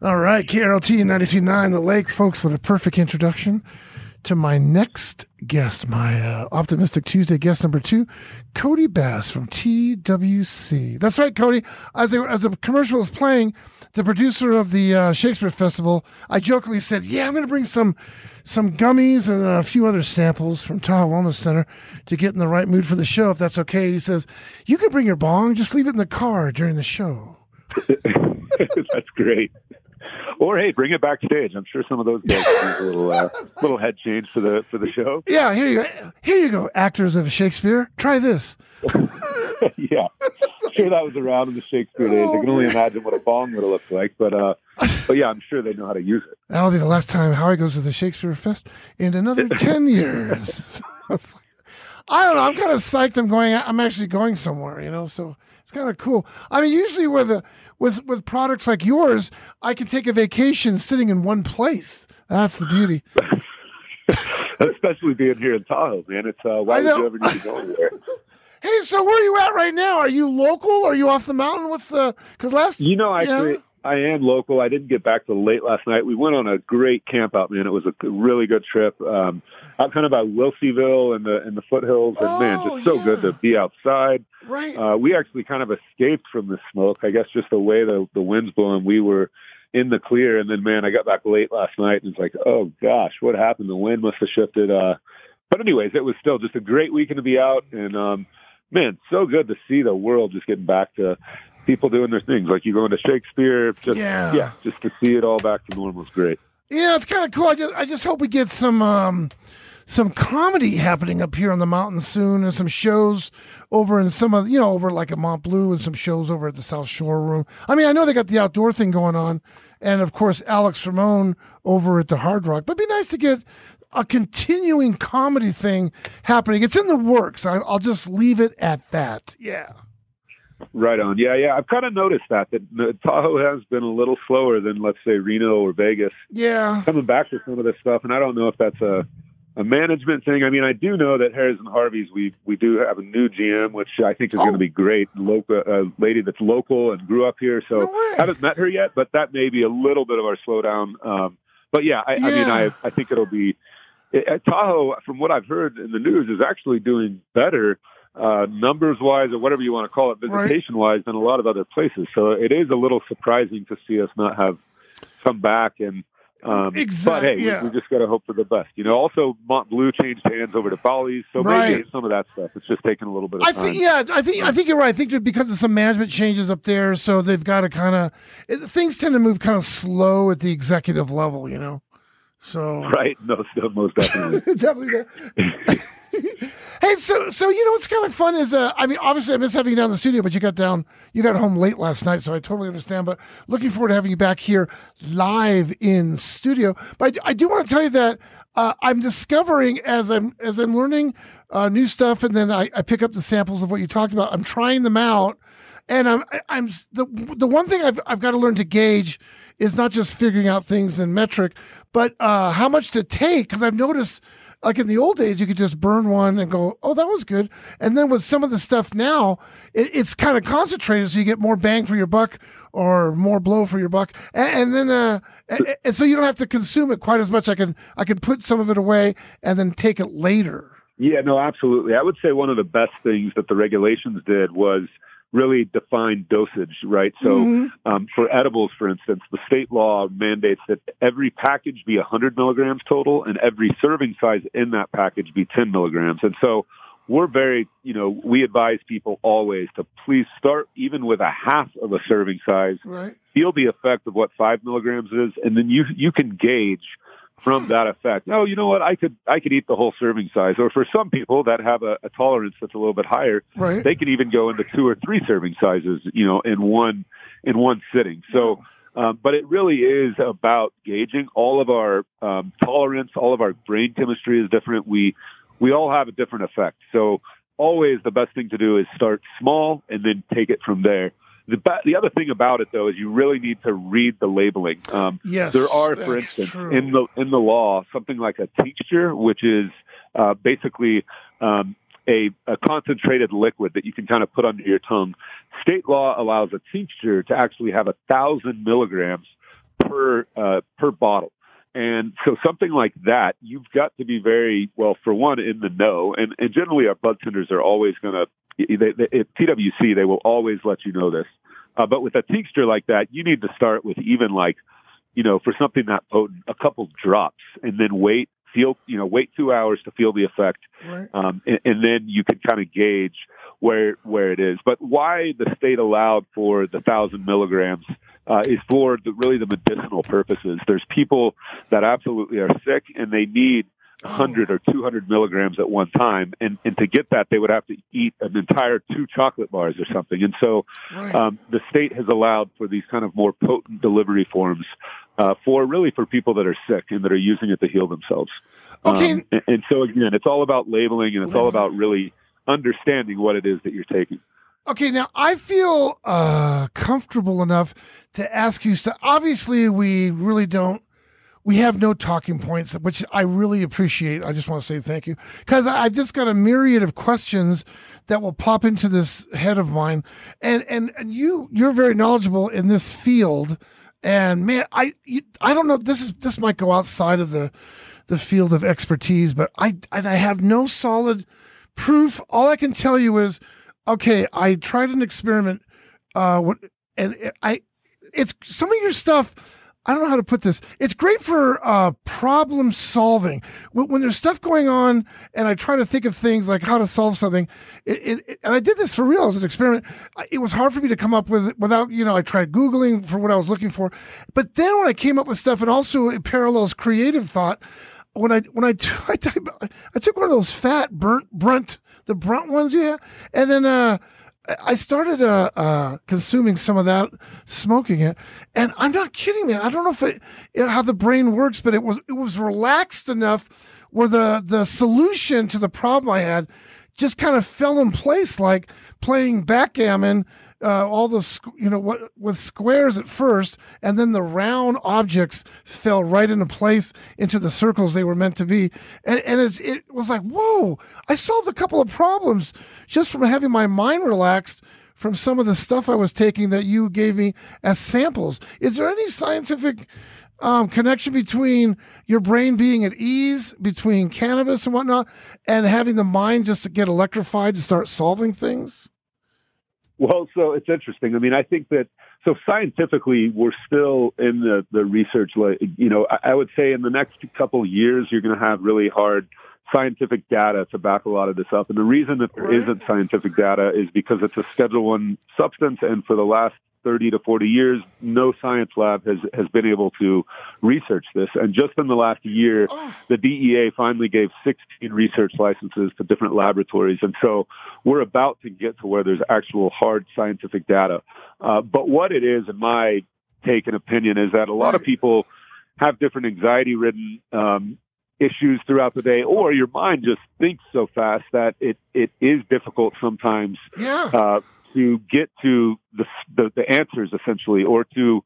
All right, KRLT 93.9 The Lake, folks, what a perfect introduction to my next guest, my uh, Optimistic Tuesday guest number two, Cody Bass from TWC. That's right, Cody. As a, as a commercial was playing, the producer of the uh, Shakespeare Festival, I jokingly said, "Yeah, I'm going to bring some some gummies and a few other samples from Tahoe Wellness Center to get in the right mood for the show, if that's okay." He says, "You can bring your bong, just leave it in the car during the show." that's great. Or hey, bring it backstage. I'm sure some of those guys need a little uh, little head change for the for the show. Yeah, here you go. Here you go, actors of Shakespeare. Try this. yeah, sure that was around in the Shakespeare days. I can only imagine what a bong would have looked like, but uh, but yeah, I'm sure they know how to use it. That'll be the last time Howie goes to the Shakespeare Fest in another ten years. I don't know. I'm kind of psyched. I'm going. I'm actually going somewhere. You know, so it's kind of cool. I mean, usually with a with with products like yours, I can take a vacation sitting in one place. That's the beauty. Especially being here in Tahoe, man. It's uh, why would you ever need to go anywhere? hey, so where are you at right now? Are you local? Are you off the mountain? What's the? Because last you know, actually, yeah. I am local. I didn't get back till late last night. We went on a great camp out, man. It was a really good trip. Um, out kind of by Wilseyville and the and the foothills, and oh, man, just so yeah. good to be outside. Right. Uh, we actually kind of escaped from the smoke. I guess just the way the the wind's blowing, we were in the clear. And then, man, I got back late last night, and it's like, oh gosh, what happened? The wind must have shifted. Uh, but anyways, it was still just a great weekend to be out, and um, man, so good to see the world just getting back to people doing their things. Like you going to Shakespeare, just yeah, yeah just to see it all back to normal is great. Yeah, it's kind of cool. I just I just hope we get some um, some comedy happening up here on the mountain soon, and some shows over in some of you know over like at Mont Bleu, and some shows over at the South Shore Room. I mean, I know they got the outdoor thing going on, and of course Alex Ramon over at the Hard Rock. But it'd be nice to get a continuing comedy thing happening. It's in the works. I, I'll just leave it at that. Yeah. Right on. Yeah, yeah. I've kind of noticed that that Tahoe has been a little slower than let's say Reno or Vegas. Yeah. Coming back to some of this stuff, and I don't know if that's a a management thing. I mean, I do know that Harrah's and Harvey's we we do have a new GM, which I think is oh. going to be great. Local a lady that's local and grew up here, so no haven't met her yet, but that may be a little bit of our slowdown. Um, but yeah, I, yeah. I mean, I I think it'll be it, Tahoe. From what I've heard in the news, is actually doing better uh, numbers wise or whatever you want to call it, visitation wise, than a lot of other places. So it is a little surprising to see us not have come back and. Um, exactly. But hey, yeah. we, we, just got to hope for the best. You know, also Mont Bleu changed hands over to Bally's, so right. maybe some of that stuff. It's just taking a little bit of I time. Think, yeah, I think I think you're right. I think because of some management changes up there, so they've got to kind of things tend to move kind of slow at the executive level. You know. So right, no, most definitely, definitely. hey, so so you know what's kind of fun is uh, I mean, obviously I miss having you down in the studio, but you got down, you got home late last night, so I totally understand. But looking forward to having you back here live in studio. But I, I do want to tell you that uh, I'm discovering as I'm as I'm learning uh, new stuff, and then I, I pick up the samples of what you talked about. I'm trying them out, and I'm I'm the the one thing I've I've got to learn to gauge is not just figuring out things in metric, but uh, how much to take. Because I've noticed, like in the old days, you could just burn one and go, "Oh, that was good." And then with some of the stuff now, it, it's kind of concentrated, so you get more bang for your buck or more blow for your buck. And, and then, uh, and, and so you don't have to consume it quite as much. I can I can put some of it away and then take it later. Yeah, no, absolutely. I would say one of the best things that the regulations did was really defined dosage, right? So mm-hmm. um, for edibles, for instance, the state law mandates that every package be 100 milligrams total and every serving size in that package be 10 milligrams. And so we're very, you know, we advise people always to please start even with a half of a serving size, right. feel the effect of what five milligrams is, and then you, you can gauge from that effect. Oh, you know what? I could I could eat the whole serving size. Or for some people that have a, a tolerance that's a little bit higher, right. they can even go into two or three serving sizes. You know, in one in one sitting. So. Um, but it really is about gauging all of our um, tolerance, all of our brain chemistry is different. We we all have a different effect. So always the best thing to do is start small and then take it from there. The, the other thing about it, though, is you really need to read the labeling. Um, yes, there are, for instance, true. in the in the law, something like a tincture, which is uh, basically um, a, a concentrated liquid that you can kind of put under your tongue. State law allows a tincture to actually have a thousand milligrams per uh, per bottle. And so something like that, you've got to be very well for one in the know. And, and generally, our bud tenders are always going to. At TWC, they will always let you know this. Uh, but with a tincture like that, you need to start with even like, you know, for something that potent, a couple drops, and then wait, feel, you know, wait two hours to feel the effect, Right. um, and, and then you can kind of gauge where where it is. But why the state allowed for the thousand milligrams uh, is for the, really the medicinal purposes. There's people that absolutely are sick and they need 100 or 200 milligrams at one time, and and to get that they would have to eat an entire two chocolate bars or something. And so Right. um, the state has allowed for these kind of more potent delivery forms uh, for really for people that are sick and that are using it to heal themselves. Okay. Um, and, and so again, it's all about labeling and it's all about really understanding what it is that you're taking. Okay, now I feel uh, comfortable enough to ask you. So obviously, we really don't. We have no talking points, which I really appreciate. I just want to say thank you because I've just got a myriad of questions that will pop into this head of mine, and and and you you're very knowledgeable in this field, and man, I I don't know. This is this might go outside of the the field of expertise, but I and I have no solid proof. All I can tell you is okay, I tried an experiment, uh, and I, it's some of your stuff. I don't know how to put this. It's great for uh, problem solving. When, when there's stuff going on, and I try to think of things like how to solve something, it, it, it- and I did this for real as an experiment. It was hard for me to come up with without, you know, I tried googling for what I was looking for, but then when I came up with stuff, and also it parallels creative thought. When I when I, t- I, type- I took one of those fat burnt brunt the brunt ones you had, and then uh, I started uh, uh, consuming some of that, smoking it, and I'm not kidding, man. I don't know if it, you know, how the brain works, but it was it was relaxed enough where the the solution to the problem I had just kind of fell in place, like playing backgammon. Uh, all the you know what with squares at first, and then the round objects fell right into place into the circles they were meant to be, and and it was like whoa! I solved a couple of problems just from having my mind relaxed from some of the stuff I was taking that you gave me as samples. Is there any scientific um, connection between your brain being at ease, between cannabis and whatnot, and having the mind just to get electrified to start solving things? Well, so it's interesting. I mean, I think that so scientifically, we're still in the the research. Like, you know, I, I would say in the next couple of years, you're going to have really hard scientific data to back a lot of this up. And the reason that there not scientific data is because it's a Schedule One substance, and for the last 30 to 40 years, no science lab has has been able to research this. And just in the last year, Oh, the DEA finally gave 16 research licenses to different laboratories. And so we're about to get to where there's actual hard scientific data. Uh, but what it is, in my take and opinion, is that a lot of people have different anxiety ridden um, issues throughout the day, or your mind just thinks so fast that it, it is difficult sometimes yeah. uh, to get to the, the the answers essentially, or to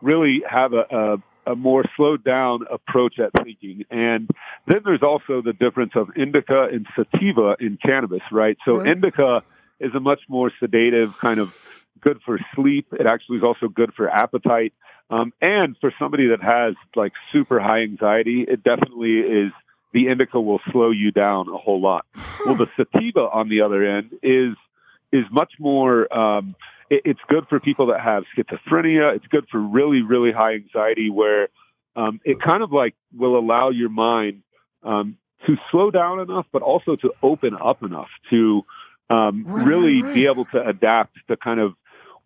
really have a, a a more slowed down approach at thinking. And then there's also the difference of indica and sativa in cannabis, right? So Right. indica is a much more sedative kind of good for sleep. It actually is also good for appetite. Um, and for somebody that has like super high anxiety, it definitely is the indica will slow you down a whole lot. Well, the sativa on the other end is is much more. Um, it, it's good for people that have schizophrenia. It's good for really really high anxiety, where um, it kind of like will allow your mind um, to slow down enough, but also to open up enough to um, Right, really right, be able to adapt to kind of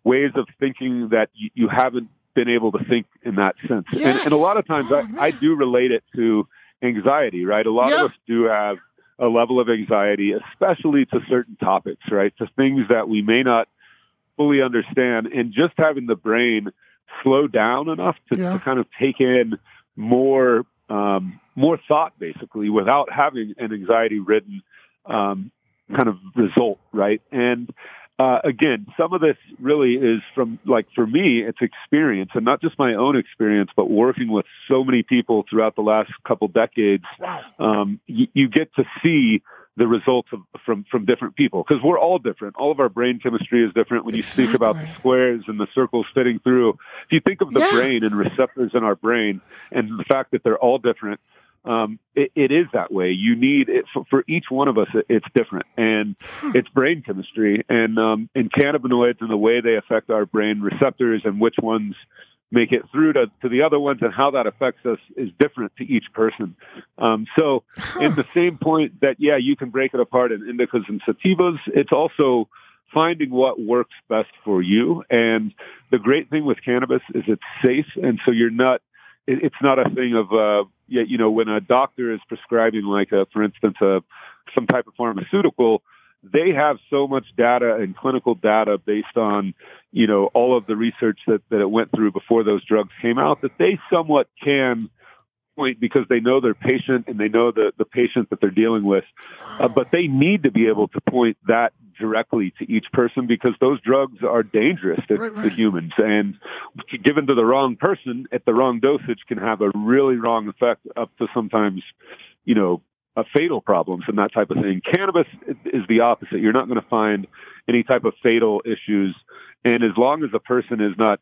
ways of thinking that you, you haven't been able to think in that sense. And, Yes. and a lot of times Oh, I, I do relate it to anxiety, right? A lot Yeah. of us do have a level of anxiety, especially to certain topics, right? To things that we may not fully understand. And just having the brain slow down enough to, Yeah. to kind of take in more um, more thought, basically, without having an anxiety ridden um, kind of result, right? And uh, again, some of this really is from like for me, it's experience, and not just my own experience, but working with so many people throughout the last couple decades um, you, you get to see the results of, from from different people because we're all different. All of our brain chemistry is different. When you exactly. speak about the squares and the circles fitting through, if you think of the yeah. brain and receptors in our brain and the fact that they're all different, um, it, it is that way. You need it for, for each one of us. It's different, and hmm. it's brain chemistry and um, and cannabinoids and the way they affect our brain receptors and which ones make it through to, to the other ones and how that affects us is different to each person. Um, so, in the same point that, yeah, you can break it apart in indicas and sativas, it's also finding what works best for you. And the great thing with cannabis is it's safe. And so you're not, it, it's not a thing of, uh, you know, when a doctor is prescribing, like, a, for instance, a, some type of pharmaceutical, they have so much data and clinical data based on, you know, all of the research that, that it went through before those drugs came out that they somewhat can point because they know their patient and they know the, the patient that they're dealing with. Uh, but they need to be able to point that directly to each person because those drugs are dangerous to, right, right. to humans and given to the wrong person at the wrong dosage can have a really wrong effect up to sometimes, you know, uh, fatal problems and that type of thing. Cannabis is the opposite. You're not going to find any type of fatal issues, and as long as a person is not,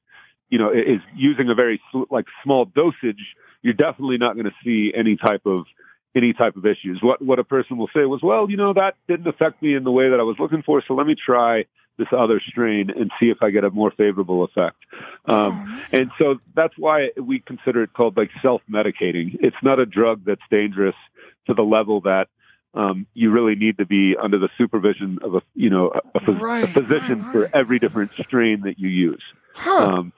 you know, is using a very like small dosage, you're definitely not going to see any type of any type of issues. What what a person will say was, well, you know, that didn't affect me in the way that I was looking for, so let me try this other strain and see if I get a more favorable effect. Um, and so that's why we consider it called like self-medicating. It's not a drug that's dangerous to the level that um, you really need to be under the supervision of a you know a, a, right, a physician right, right. for every different strain that you use. Huh. Um,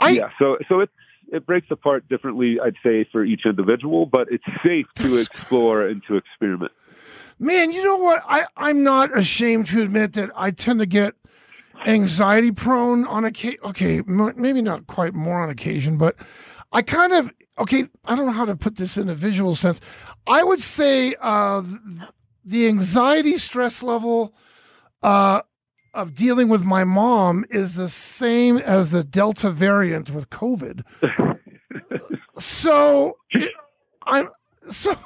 I, yeah, so so it it breaks apart differently, I'd say, for each individual, but it's safe to explore and to experiment. Man, you know what? I I'm not ashamed to admit that I tend to get anxiety prone on occasion. Okay, maybe not quite more on occasion, but I kind of okay, I don't know how to put this in a visual sense. I would say uh, the anxiety stress level uh, of dealing with my mom is the same as the Delta variant with COVID. so it, I'm so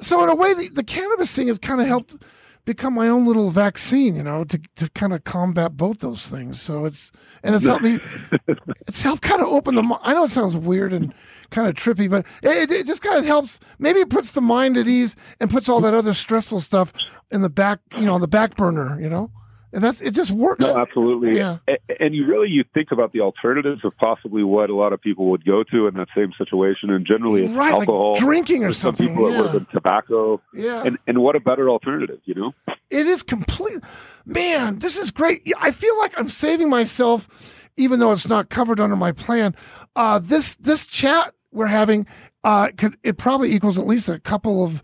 so in a way the, the cannabis thing has kind of helped become my own little vaccine, you know, to to kind of combat both those things. So it's and it's helped me. it's helped kind of open the. I know it sounds weird and kind of trippy, but it, it just kind of helps. Maybe it puts the mind at ease and puts all that other stressful stuff in the back, you know, on the back burner. You know and that's it just works. No absolutely. Yeah. And you really you think about the alternatives of possibly what a lot of people would go to in that same situation. And generally it's right, alcohol. like drinking or something some people yeah. it would have been tobacco. Yeah. And and what a better alternative you know? It is complete man this is great. I feel like i'm saving myself even though it's not covered under my plan. Uh this this chat we're having uh could, it probably equals at least a couple of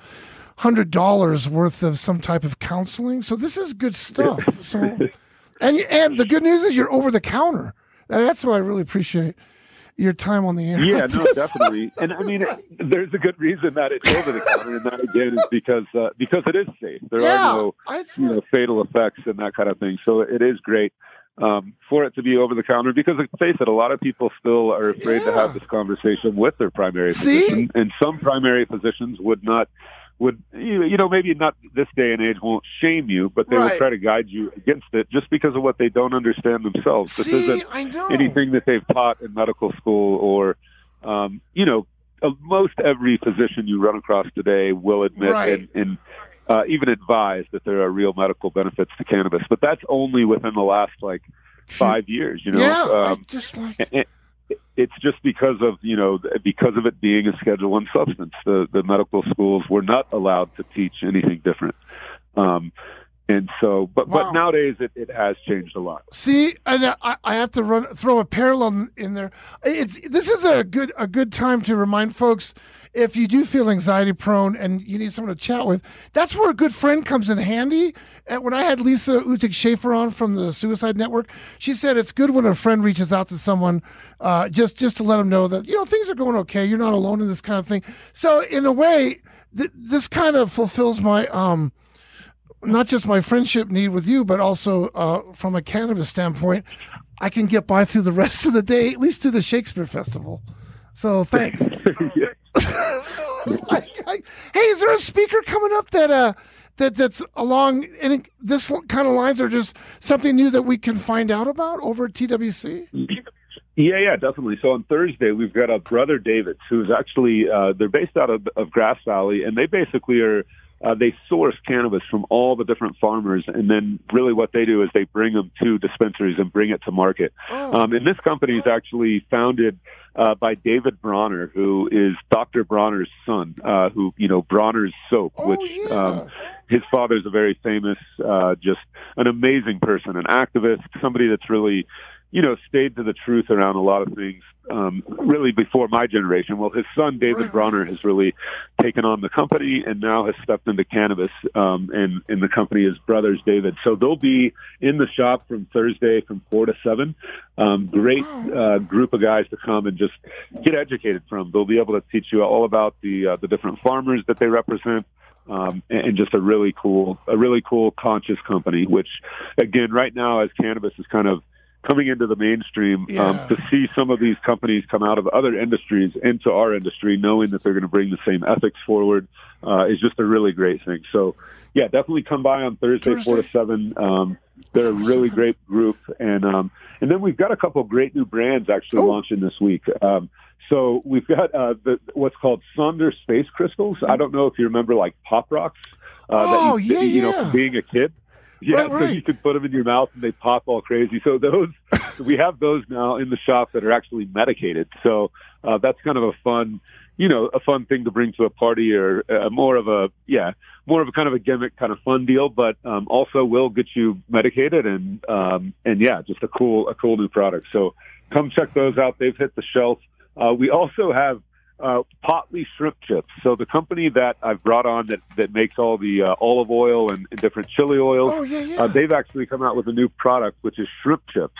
hundred dollars worth of some type of counseling. So this is good stuff. So, and and the good news is you're over the counter. That's what I really appreciate your time on the air. Yeah, no, definitely. And I mean, there's a good reason that it's over the counter, and that again is because uh, because it is safe. There yeah, are no you know fatal effects and that kind of thing. So it is great. Um, for it to be over the counter because let's face it, a lot of people still are afraid yeah. to have this conversation with their primary See? physician, and some primary physicians would not would you know maybe not this day and age won't shame you, but they right. will try to guide you against it just because of what they don't understand themselves. This See, isn't anything that they've taught in medical school or um, you know uh, most every physician you run across today will admit right. and, and uh, even advise that there are real medical benefits to cannabis, but that's only within the last like five years. You know, yeah, um, just like. And, it's just because of you know because of it being a Schedule One substance. The the medical schools were not allowed to teach anything different. Um, and so, but wow. but nowadays it, it has changed a lot. See, and I, I have to run throw a parallel in there. It's this is a good a good time to remind folks if you do feel anxiety prone and you need someone to chat with, that's where a good friend comes in handy. And when I had Lisa Utic Schaefer on from the Suicide Network, she said it's good when a friend reaches out to someone uh, just just to let them know that you know things are going okay. You're not alone in this kind of thing. So in a way, th- this kind of fulfills my um, not just my friendship need with you, but also uh, from a cannabis standpoint, I can get by through the rest of the day, at least through the Shakespeare Festival. So thanks. so, I, hey, is there a speaker coming up that uh that that's along and this kind of lines are just something new that we can find out about over at TWC? Yeah, yeah, definitely. So on Thursday, we've got a brother David, who's actually uh, they're based out of, of Grass Valley, and they basically are uh, they source cannabis from all the different farmers, and then really what they do is they bring them to dispensaries and bring it to market. Oh. Um, and this company is actually founded uh, by David Bronner, who is Dr. Bronner's son, uh, who you know Bronner's soap, oh, which yeah. um, his father's a very famous, uh, just an amazing person, an activist, somebody that's really you know, stayed to the truth around a lot of things, um, really before my generation. Well, his son, David Bronner, has really taken on the company and now has stepped into cannabis, um, and, and the company is Brothers David. So they'll be in the shop from Thursday from 4 to 7. Um, great, uh, group of guys to come and just get educated from. They'll be able to teach you all about the, uh, the different farmers that they represent. Um, and just a really cool, a really cool conscious company, which again, right now as cannabis is kind of coming into the mainstream um, yeah. um, to see some of these companies come out of other industries into our industry, knowing that they're going to bring the same ethics forward, uh, is just a really great thing. So, yeah, definitely come by on Thursday, Thursday. four to seven. Um, they're a really great group, and um, and then we've got a couple of great new brands actually launching this week. Um, so we've got uh, the, what's called Sonder Space Crystals. I don't know if you remember like Pop Rocks. Uh, oh, that you, yeah, you know, being a kid. Yeah, right, right. so you can put them in your mouth and they pop all crazy. So those we have those now in the shop that are actually medicated. So uh, that's kind of a fun, you know, a fun thing to bring to a party or uh, more of a yeah, more of a kind of a gimmick kind of fun deal, but um, also will get you medicated and um, and yeah, just a cool a cool new product. So come check those out. They've hit the shelf. Uh, we also have uh, Potli shrimp chips. So the company that I've brought on that, that makes all the uh, olive oil and, and different chili oils, Oh, yeah, yeah. uh, they've actually come out with a new product which is shrimp chips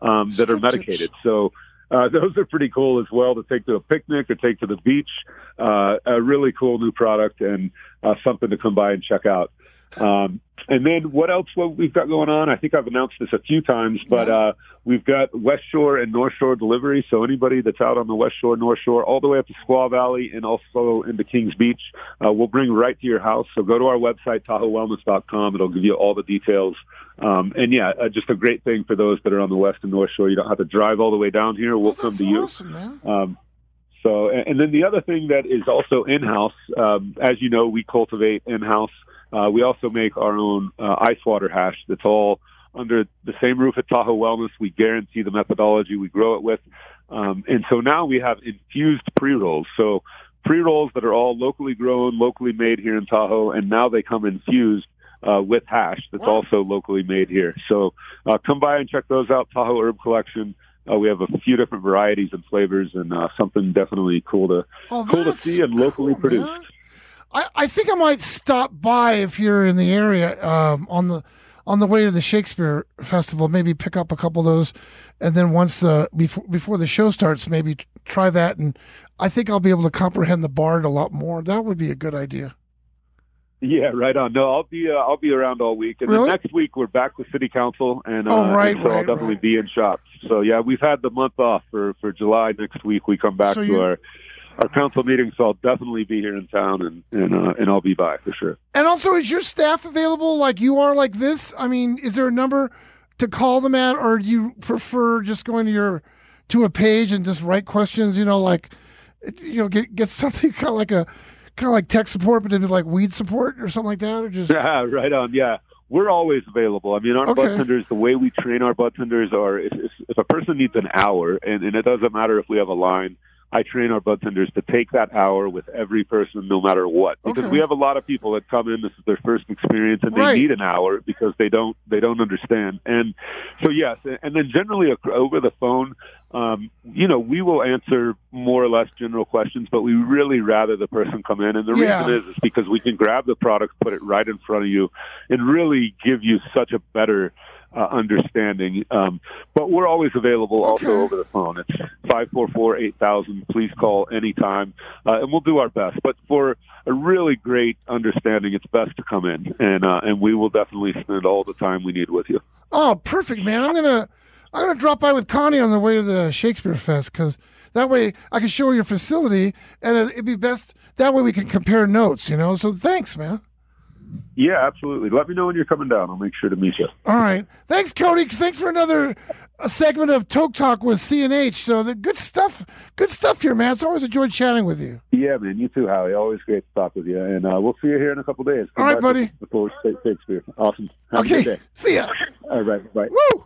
um, that are medicated. chips. So uh, those are pretty cool as well to take to a picnic or take to the beach. Uh, a really cool new product and uh, something to come by and check out. Um, and then what else what we've got going on? I think I've announced this a few times, but uh, we've got West Shore and North Shore delivery. So anybody that's out on the West Shore, North Shore, all the way up to Squaw Valley and also into Kings Beach, uh, we'll bring right to your house. So go to our website, TahoeWellness.com. It'll give you all the details. Um, and yeah, uh, just a great thing for those that are on the West and North Shore. You don't have to drive all the way down here. We'll Oh, come to you. man. Um, so, and, and then the other thing that is also in-house, um, as you know, we cultivate in-house. Uh, we also make our own uh, ice water hash. That's all under the same roof at Tahoe Wellness. We guarantee the methodology we grow it with, um, and so now we have infused pre-rolls. So pre-rolls that are all locally grown, locally made here in Tahoe, and now they come infused. Uh, with hash that's Wow. also locally made here. So uh, come by and check those out. Tahoe Herb Collection. Uh, we have a few different varieties and flavors, and uh, something definitely cool to Oh, cool to see and locally cool, produced. man. I, I think I might stop by if you're in the area um, on the on the way to the Shakespeare Festival. Maybe pick up a couple of those, and then once the before before the show starts, maybe try that. And I think I'll be able to comprehend the bard a lot more. That would be a good idea. Yeah, right on. No, I'll be uh, I'll be around all week, and Really? then next week we're back with City Council, and uh, Oh, right, and so I'll definitely right. be in shops. So yeah, we've had the month off for for July. Next week we come back So to our our council meeting, so I'll definitely be here in town, and and uh, and I'll be by for sure. And also, is your staff available like you are like this? I mean, is there a number to call them at, or do you prefer just going to your to a page and just write questions? You know, like you know, get get something kind of like a kind of like tech support, but it'd be like weed support or something like that, or just Yeah, right on. Yeah, we're always available. I mean, our okay. bud tenders, the way we train our bud tenders are if, if, if a person needs an hour, and, and it doesn't matter if we have a line, I train our bud tenders to take that hour with every person, no matter what. Because Okay. we have a lot of people that come in, this is their first experience, and they Right. need an hour because they don't they don't understand. And so yes, and then generally over the phone. Um, you know, we will answer more or less general questions, but we really rather the person come in. And the Yeah. reason is, is because we can grab the product, put it right in front of you, and really give you such a better uh, understanding. Um, but we're always available Okay. also over the phone. It's five four four eight thousand. Please call anytime, uh, and we'll do our best. But for a really great understanding, it's best to come in, and uh, and we will definitely spend all the time we need with you. oh, perfect, man. I'm gonna I'm gonna drop by with Connie on the way to the Shakespeare Fest because that way I can show her your facility, and it- it'd be best that way we can compare notes. You know, so thanks, man. Yeah, absolutely. Let me know when you're coming down. I'll make sure to meet you. All right. Thanks, Cody. Thanks for another a segment of Toke Talk with CNH. So the good stuff, good stuff here, man. It's always enjoyed chatting with you. Yeah, man. You too, Howie. Always great to talk with you. And uh, we'll see you here in a couple days. All right, buddy. Before Shakespeare. Awesome. Have okay. See ya. All right. Bye. Woo.